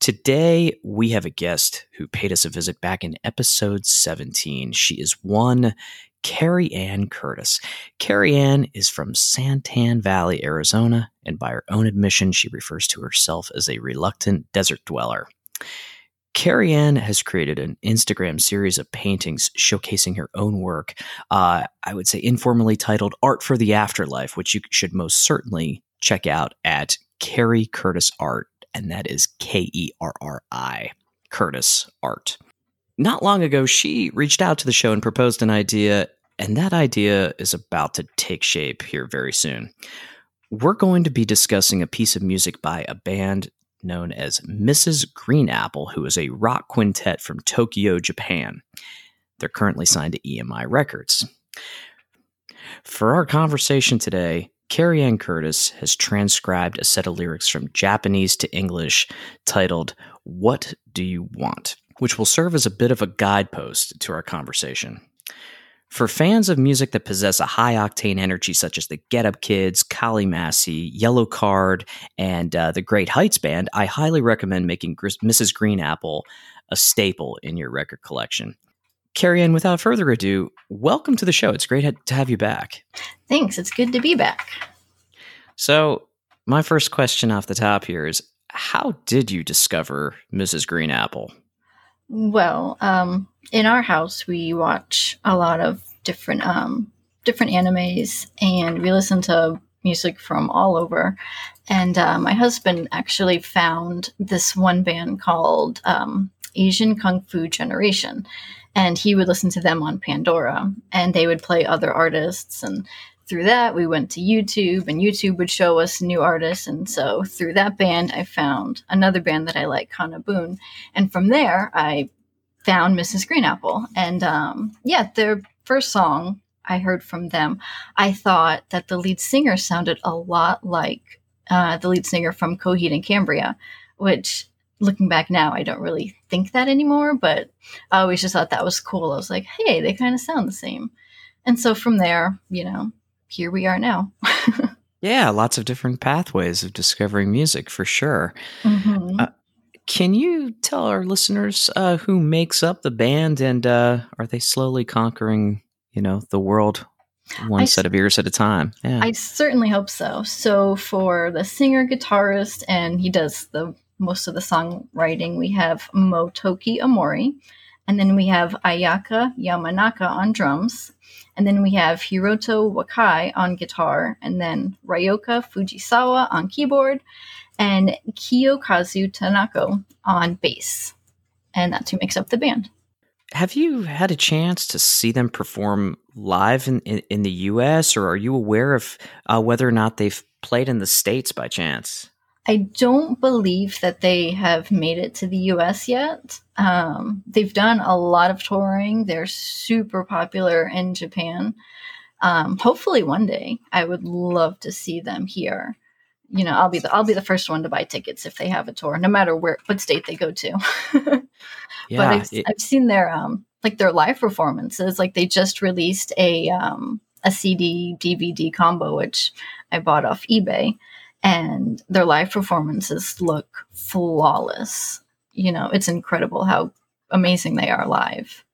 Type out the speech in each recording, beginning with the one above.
Today, we have a guest who paid us a visit back in episode 17. She is one Carrie Ann Curtis. Carrie Ann is from Santan Valley, Arizona, and by her own admission, she refers to herself as a reluctant desert dweller. Carrie Ann has created an Instagram series of paintings showcasing her own work. Uh, I would say informally titled Art for the Afterlife, which you should most certainly check out at Carrie Curtis Art and that is K E R R I, Curtis Art. Not long ago, she reached out to the show and proposed an idea, and that idea is about to take shape here very soon. We're going to be discussing a piece of music by a band known as Mrs. Green Apple, who is a rock quintet from Tokyo, Japan. They're currently signed to EMI Records. For our conversation today, Carrie Ann Curtis has transcribed a set of lyrics from Japanese to English titled What Do You Want? which will serve as a bit of a guidepost to our conversation. For fans of music that possess a high octane energy, such as the Get Up Kids, Kali Massey, Yellowcard, and uh, the Great Heights Band, I highly recommend making Gr- Mrs. Green Apple a staple in your record collection. Carrie Ann, without further ado, welcome to the show. It's great to have you back. Thanks. It's good to be back. So, my first question off the top here is how did you discover Mrs. Green Apple? Well, um, in our house, we watch a lot of different um, different animes, and we listen to music from all over. And uh, my husband actually found this one band called um, Asian Kung Fu Generation, and he would listen to them on Pandora, and they would play other artists and through that we went to youtube and youtube would show us new artists and so through that band i found another band that i like KANA-BOON and from there i found mrs green apple and um, yeah their first song i heard from them i thought that the lead singer sounded a lot like uh, the lead singer from coheed and cambria which looking back now, I don't really think that anymore, but I always just thought that was cool. I was like, hey, they kind of sound the same. And so from there, you know, here we are now. yeah, lots of different pathways of discovering music for sure. Mm-hmm. Uh, can you tell our listeners uh, who makes up the band and uh, are they slowly conquering, you know, the world one I set of ears at a time? Yeah. I certainly hope so. So for the singer, guitarist, and he does the most of the songwriting, we have Motoki Ohmori, and then we have Ayaka Yamanaka on drums, and then we have Hiroto Wakai on guitar, and then Ryoka Fujisawa on keyboard, and Kiyokazu Tanaka on bass. And that's who makes up the band. Have you had a chance to see them perform live in, in, in the US, or are you aware of uh, whether or not they've played in the States by chance? I don't believe that they have made it to the US yet. Um, they've done a lot of touring. They're super popular in Japan. Um, hopefully, one day I would love to see them here. You know, I'll be the I'll be the first one to buy tickets if they have a tour, no matter where what state they go to. yeah, but I've, it, I've, seen their um like their live performances. Like they just released a um a CD DVD combo, which I bought off eBay and their live performances look flawless. You know, it's incredible how amazing they are live.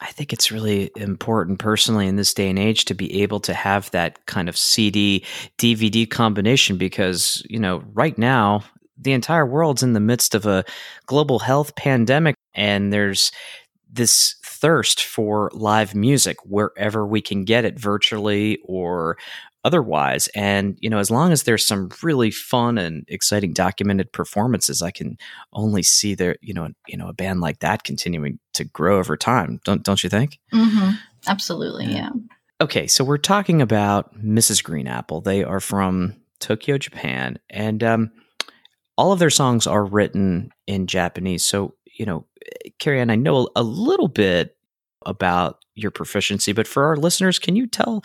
I think it's really important personally in this day and age to be able to have that kind of CD DVD combination because, you know, right now the entire world's in the midst of a global health pandemic and there's this thirst for live music wherever we can get it virtually or otherwise. And, you know, as long as there's some really fun and exciting documented performances, I can only see there, you know, you know, a band like that continuing to grow over time. Don't, don't you think? Mm-hmm. Absolutely. Yeah. yeah. Okay. So we're talking about Mrs. Green Apple. They are from Tokyo, Japan. And, um, all of their songs are written in Japanese. So you know, Carrie Ann, I know a little bit about your proficiency, but for our listeners, can you tell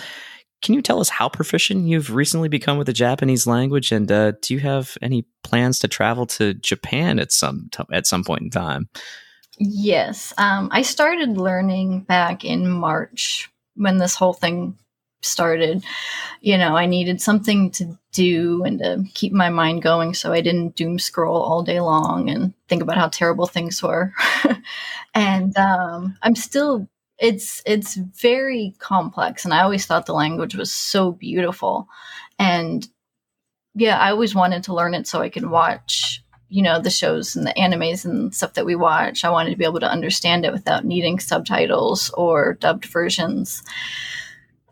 can you tell us how proficient you've recently become with the Japanese language, and uh, do you have any plans to travel to Japan at some t- at some point in time? Yes, um, I started learning back in March when this whole thing started. You know, I needed something to do and to keep my mind going, so I didn't doom scroll all day long and think about how terrible things were. and um, I'm still it's it's very complex and i always thought the language was so beautiful and yeah i always wanted to learn it so i could watch you know the shows and the animes and stuff that we watch i wanted to be able to understand it without needing subtitles or dubbed versions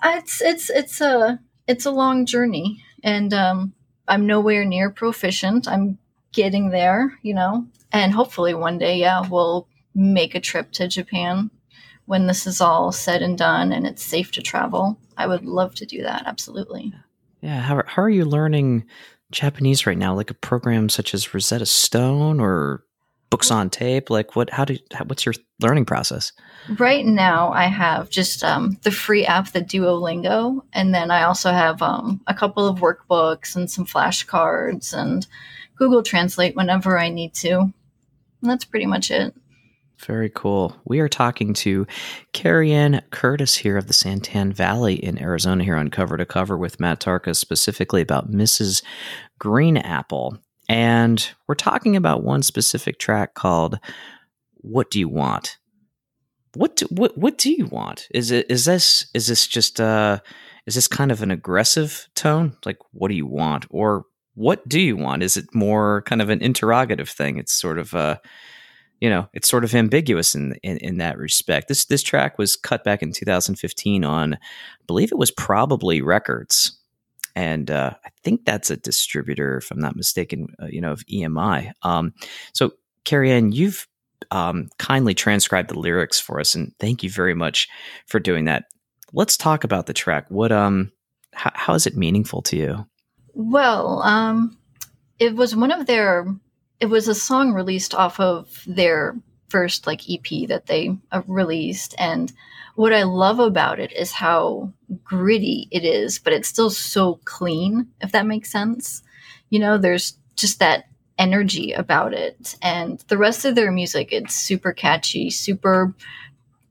it's it's it's a it's a long journey and um, i'm nowhere near proficient i'm getting there you know and hopefully one day yeah we'll make a trip to japan when this is all said and done and it's safe to travel, I would love to do that. Absolutely. Yeah. How, how are you learning Japanese right now? Like a program such as Rosetta Stone or books on tape? Like what, how do, how, what's your learning process? Right now I have just um, the free app, the Duolingo. And then I also have um, a couple of workbooks and some flashcards and Google Translate whenever I need to. And that's pretty much it. Very cool. We are talking to Carrie Ann Curtis here of the Santan Valley in Arizona here on Cover to Cover with Matt Tarka specifically about Mrs. Green Apple. And we're talking about one specific track called What Do You Want? What do, what what do you want? Is it is this is this just uh is this kind of an aggressive tone? Like what do you want? Or what do you want? Is it more kind of an interrogative thing? It's sort of uh you know, it's sort of ambiguous in, in, in that respect. This this track was cut back in 2015 on, I believe it was probably Records, and uh, I think that's a distributor, if I'm not mistaken, uh, you know, of EMI. Um, so, Carrie Ann, you've um, kindly transcribed the lyrics for us, and thank you very much for doing that. Let's talk about the track. What um, how, how is it meaningful to you? Well, um, it was one of their it was a song released off of their first like EP that they uh, released and what I love about it is how gritty it is, but it's still so clean, if that makes sense. You know, there's just that energy about it. And the rest of their music, it's super catchy, super,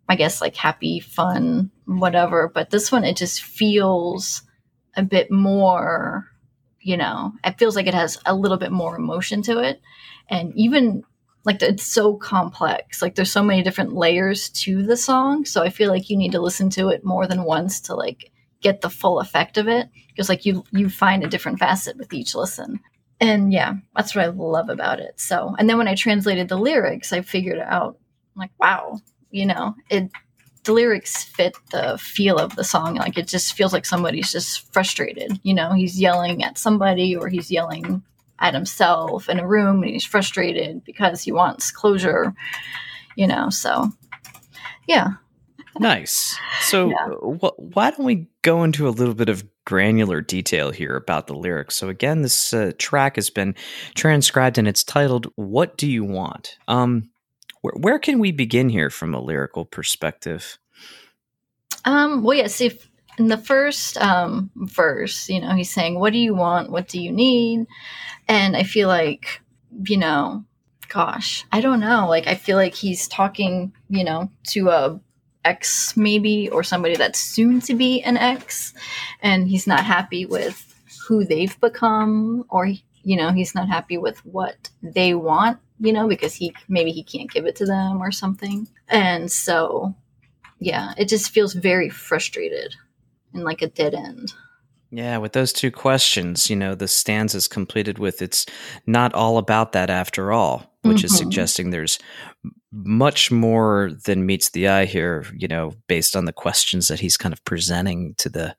I guess, like happy, fun, whatever. But this one, it just feels a bit more you know it feels like it has a little bit more emotion to it and even like it's so complex like there's so many different layers to the song so i feel like you need to listen to it more than once to like get the full effect of it because like you you find a different facet with each listen and yeah that's what i love about it so and then when i translated the lyrics i figured out like wow you know it the lyrics fit the feel of the song. Like it just feels like somebody's just frustrated. You know, he's yelling at somebody or he's yelling at himself in a room and he's frustrated because he wants closure, you know, so yeah. Nice. So, yeah. wh- why don't we go into a little bit of granular detail here about the lyrics? So, again, this uh, track has been transcribed and it's titled "What Do You Want." Um, where, where can we begin here from a lyrical perspective? Um, well, yes, if in the first um, verse, you know, he's saying, What do you want? What do you need? And I feel like, you know, gosh, I don't know. Like, I feel like he's talking, you know, to a ex maybe or somebody that's soon to be an ex, and he's not happy with who they've become, or, you know, he's not happy with what they want you know, because he maybe he can't give it to them or something. And so, yeah, it just feels very frustrated and like a dead end. Yeah, with those two questions, you know, the stanza is completed with it's not all about that after all, which mm-hmm. is suggesting there's much more than meets the eye here, you know, based on the questions that he's kind of presenting to the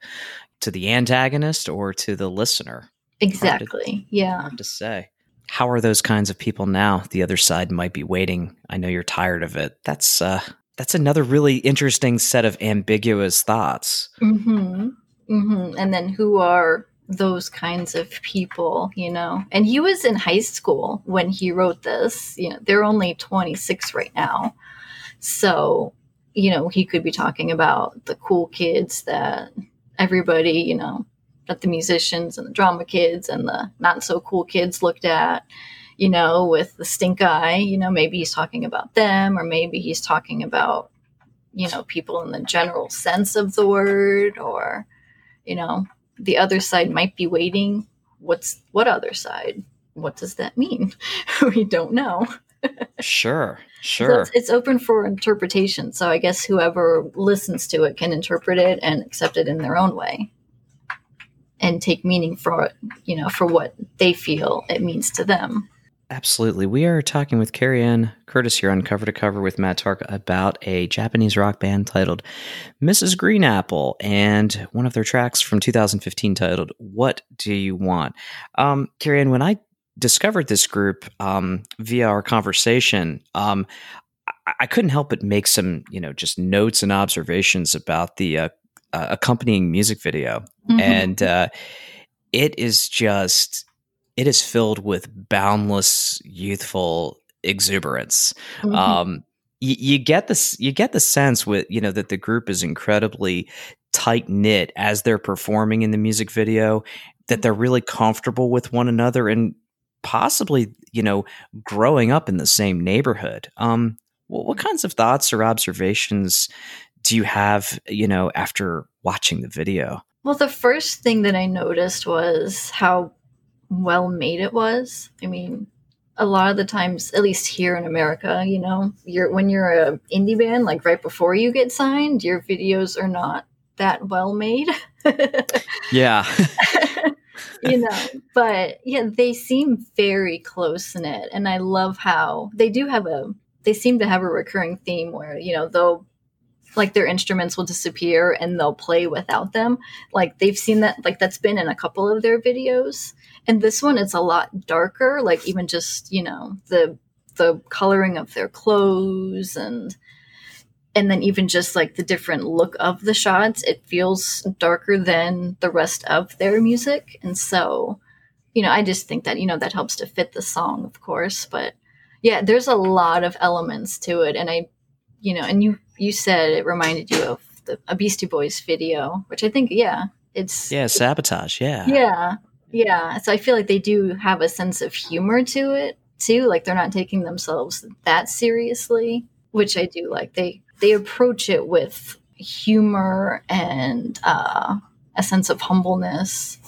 to the antagonist or to the listener. Exactly. Hard to, yeah. Hard to say how are those kinds of people now? The other side might be waiting. I know you're tired of it. That's uh that's another really interesting set of ambiguous thoughts. Mm-hmm. Mm-hmm. And then who are those kinds of people, you know. And he was in high school when he wrote this. You know, they're only 26 right now. So, you know, he could be talking about the cool kids that everybody, you know, that the musicians and the drama kids and the not so cool kids looked at, you know, with the stink eye. You know, maybe he's talking about them, or maybe he's talking about, you know, people in the general sense of the word, or, you know, the other side might be waiting. What's what other side? What does that mean? we don't know. sure, sure. So it's, it's, open for interpretation. So I guess whoever listens to it can interpret it and accept it in their own way and take meaning for it, you know for what they feel it means to them. Absolutely. We are talking with Carrie Ann Curtis here on Cover to Cover with Matt Tarka about a Japanese rock band titled Mrs. Green Apple and one of their tracks from 2015 titled What Do You Want? Um, Carrie Ann, when I discovered this group um, via our conversation, um, I-, I couldn't help but make some, you know, just notes and observations about the uh, uh, accompanying music video. Mm-hmm. And uh, it is just it is filled with boundless youthful exuberance. Mm-hmm. Um, you, you get this, you get the sense with you know that the group is incredibly tight knit as they're performing in the music video. That they're really comfortable with one another and possibly you know growing up in the same neighborhood. Um, what, what kinds of thoughts or observations do you have you know after watching the video? Well, the first thing that I noticed was how well made it was. I mean, a lot of the times, at least here in America, you know, you're when you're a indie band, like right before you get signed, your videos are not that well made. yeah. you know, but yeah, they seem very close knit, and I love how they do have a. They seem to have a recurring theme where you know they'll like their instruments will disappear and they'll play without them. Like they've seen that, like that's been in a couple of their videos. And this one, it's a lot darker, like even just, you know, the, the coloring of their clothes and, and then even just like the different look of the shots, it feels darker than the rest of their music. And so, you know, I just think that, you know, that helps to fit the song, of course. But yeah, there's a lot of elements to it. And I, you know, and you you said it reminded you of the a Beastie Boys video, which I think, yeah, it's yeah, sabotage, yeah, yeah, yeah. So I feel like they do have a sense of humor to it too. Like they're not taking themselves that seriously, which I do like. They they approach it with humor and uh, a sense of humbleness,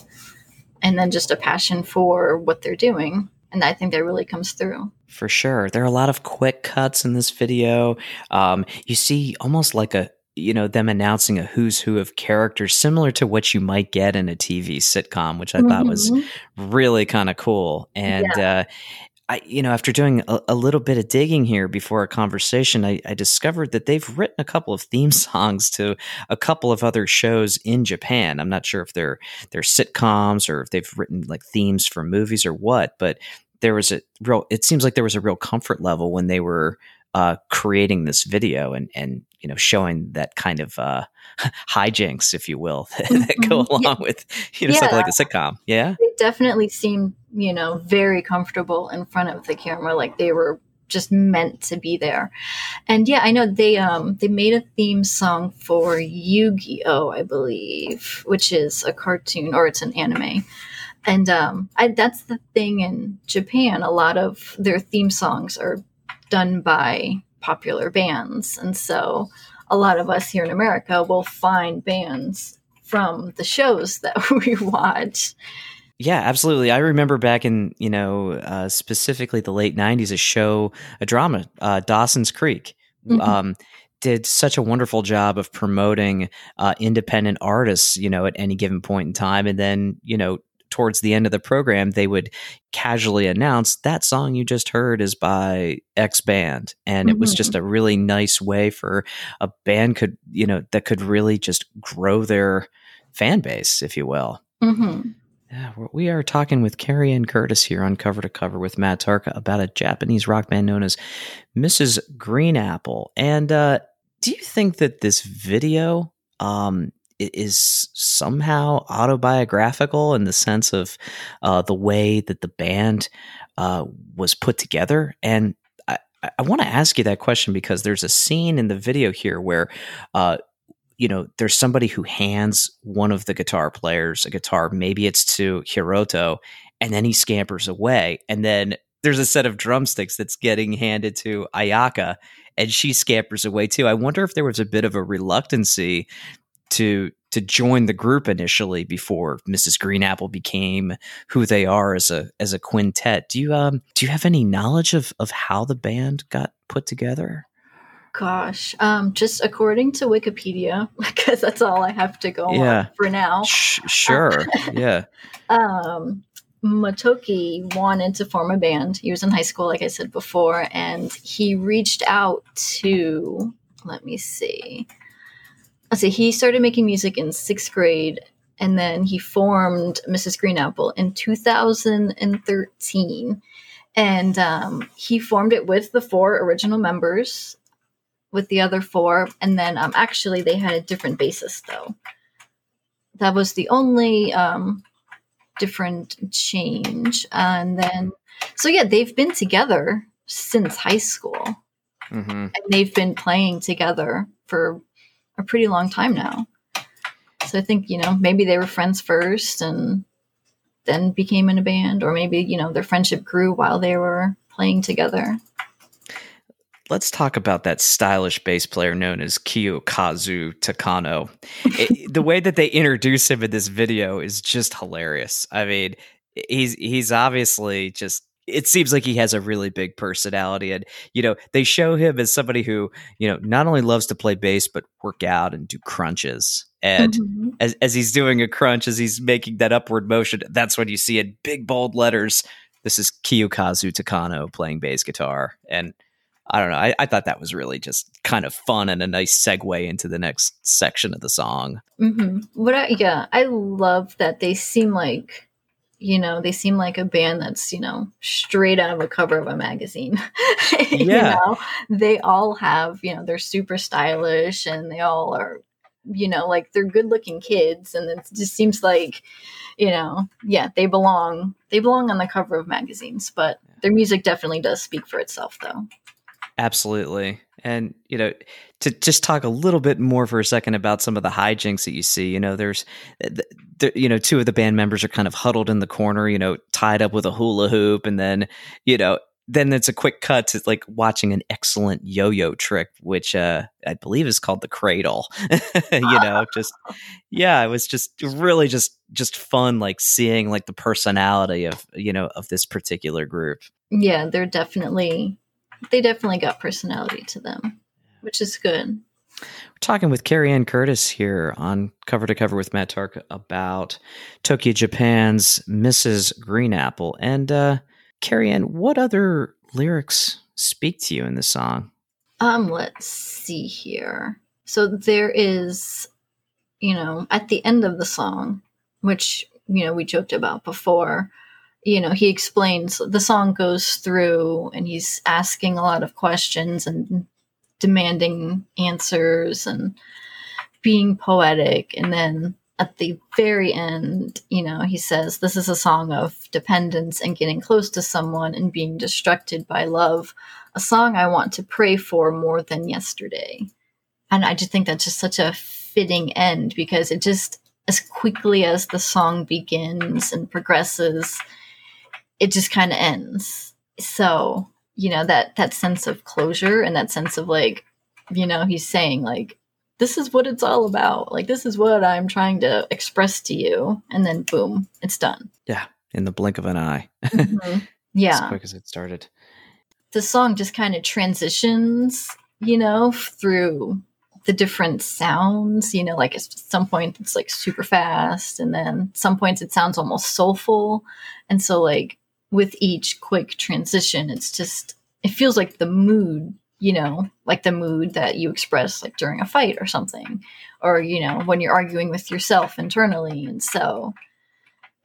and then just a passion for what they're doing and I think that really comes through. For sure. There are a lot of quick cuts in this video. Um, you see almost like a you know them announcing a who's who of characters similar to what you might get in a TV sitcom, which I mm-hmm. thought was mm-hmm. really kind of cool. And yeah. uh, I, you know, after doing a, a, little bit of digging here before our conversation, I, I, discovered that they've written a couple of theme songs to a couple of other shows in Japan. I'm not sure if they're they're sitcoms or if they've written like themes for movies or what, but there was a real. It seems like there was a real comfort level when they were uh, creating this video and and you know showing that kind of uh, hijinks, if you will, that, mm-hmm. go along yeah. with you know yeah. something like a sitcom. Yeah, it definitely seemed you know very comfortable in front of the camera, like they were just meant to be there. And yeah, I know they um they made a theme song for Yu-Gi-Oh, I believe, which is a cartoon or it's an anime. And um I, that's the thing in Japan, a lot of their theme songs are done by popular bands. And so a lot of us here in America will find bands from the shows that we watch. Yeah, absolutely. I remember back in, you know, uh, specifically the late 90s, a show, a drama, uh, Dawson's Creek. Mm-hmm. Um, did such a wonderful job of promoting uh, independent artists, you know, at any given point in time, and then you know towards the end of the program, they would casually announce that song you just heard is by X band. And mm-hmm. it was just mm-hmm. a really nice way for a band could, you know, that could really just grow their fan base, if you will. Mm-hmm. Yeah, we are talking with Carrie Ann Curtis here on Cover to Cover with Matt Tarka about a Japanese rock band known as Mrs. Green Apple. And uh, do you think that this video um, is somehow autobiographical in the sense of uh, the way that the band uh, was put together. And I, I want to ask you that question because there's a scene in the video here where, uh, you know, there's somebody who hands one of the guitar players a guitar. Maybe it's to Hiroto, and then he scampers away. And then there's a set of drumsticks that's getting handed to Ayaka, and she scampers away too. I wonder if there was a bit of a reluctancy to to join the group initially before Mrs. Greenapple became who they are as a as a quintet. Do you um do you have any knowledge of of how the band got put together? Gosh, um, just according to Wikipedia, because that's all I have to go yeah. on for now. Sh- sure, yeah. Um, Motoki wanted to form a band. He was in high school, like I said before, and he reached out to. Let me see let's see, he started making music in sixth grade and then he formed Mrs. Greenapple in 2013. And um, he formed it with the four original members, with the other four. And then um, actually, they had a different basis though. That was the only um, different change. And then, so yeah, they've been together since high school. Mm-hmm. And they've been playing together for a pretty long time now. So I think, you know, maybe they were friends first and then became in a band, or maybe, you know, their friendship grew while they were playing together. Let's talk about that stylish bass player known as Kiyokazu Takano. it, the way that they introduce him in this video is just hilarious. I mean, he's he's obviously just it seems like he has a really big personality and you know they show him as somebody who you know not only loves to play bass but work out and do crunches and mm-hmm. as, as he's doing a crunch as he's making that upward motion that's when you see in big bold letters this is kiyokazu takano playing bass guitar and i don't know I, I thought that was really just kind of fun and a nice segue into the next section of the song mm-hmm. what I, yeah i love that they seem like you know, they seem like a band that's, you know, straight out of a cover of a magazine. Yeah. you know, they all have, you know, they're super stylish and they all are, you know, like they're good looking kids. And it just seems like, you know, yeah, they belong, they belong on the cover of magazines, but their music definitely does speak for itself though. Absolutely. And, you know, to just talk a little bit more for a second about some of the hijinks that you see, you know, there's, the, you know, two of the band members are kind of huddled in the corner, you know, tied up with a hula hoop. And then, you know, then it's a quick cut to like watching an excellent yo-yo trick, which uh, I believe is called the cradle. you know, just yeah, it was just really just just fun, like seeing like the personality of you know of this particular group. Yeah, they're definitely they definitely got personality to them, which is good. We're talking with Carrie Ann Curtis here on Cover to Cover with Matt Tark about Tokyo Japan's Mrs. Green Apple. And uh, Carrie Ann, what other lyrics speak to you in the song? Um, let's see here. So there is, you know, at the end of the song, which you know we joked about before, you know, he explains the song goes through and he's asking a lot of questions and demanding answers and being poetic. And then at the very end, you know, he says, This is a song of dependence and getting close to someone and being distracted by love, a song I want to pray for more than yesterday. And I just think that's just such a fitting end because it just, as quickly as the song begins and progresses, it just kind of ends. So, you know, that that sense of closure and that sense of like, you know, he's saying like this is what it's all about. Like this is what I'm trying to express to you and then boom, it's done. Yeah, in the blink of an eye. Mm-hmm. Yeah. as quick as it started. The song just kind of transitions, you know, through the different sounds you know like at some point it's like super fast and then some points it sounds almost soulful and so like with each quick transition, it's just, it feels like the mood, you know, like the mood that you express like during a fight or something, or, you know, when you're arguing with yourself internally. And so,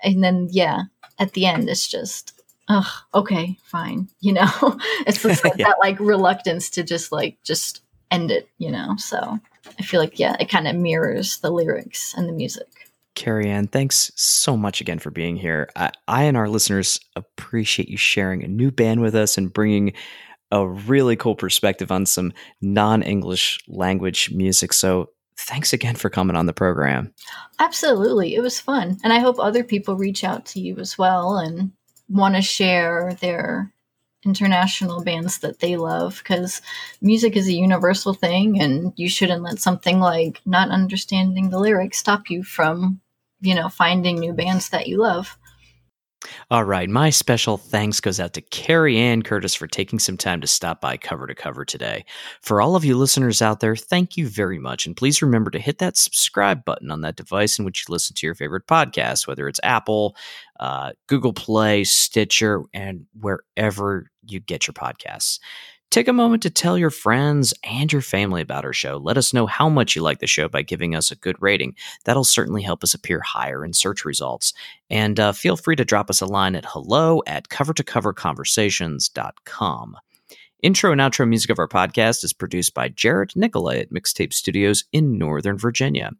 and then, yeah, at the end, it's just, oh, okay, fine. You know, it's just like yeah. that like reluctance to just like, just end it, you know, so. I feel like yeah, it kind of mirrors the lyrics and the music. Carrie Ann, thanks so much again for being here. I, I, and our listeners appreciate you sharing a new band with us and bringing a really cool perspective on some non English language music. So thanks again for coming on the program. Absolutely. It was fun. And I hope other people reach out to you as well and want to share their international bands that they love because music is a universal thing and you shouldn't let something like not understanding the lyrics stop you from you know finding new bands that you love all right. My special thanks goes out to Carrie Ann Curtis for taking some time to stop by cover to cover today. For all of you listeners out there, thank you very much. And please remember to hit that subscribe button on that device in which you listen to your favorite podcast, whether it's Apple, uh, Google Play, Stitcher, and wherever you get your podcasts. Take a moment to tell your friends and your family about our show. Let us know how much you like the show by giving us a good rating. That'll certainly help us appear higher in search results. And uh, feel free to drop us a line at hello at cover2coverconversations.com. Intro and outro music of our podcast is produced by Jarrett Nicolay at Mixtape Studios in Northern Virginia.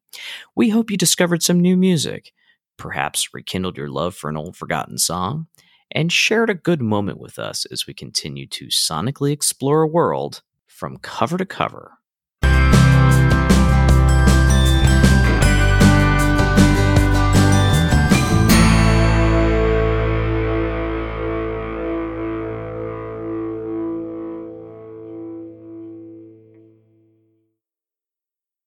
We hope you discovered some new music, perhaps rekindled your love for an old forgotten song and shared a good moment with us as we continue to sonically explore a world from cover to cover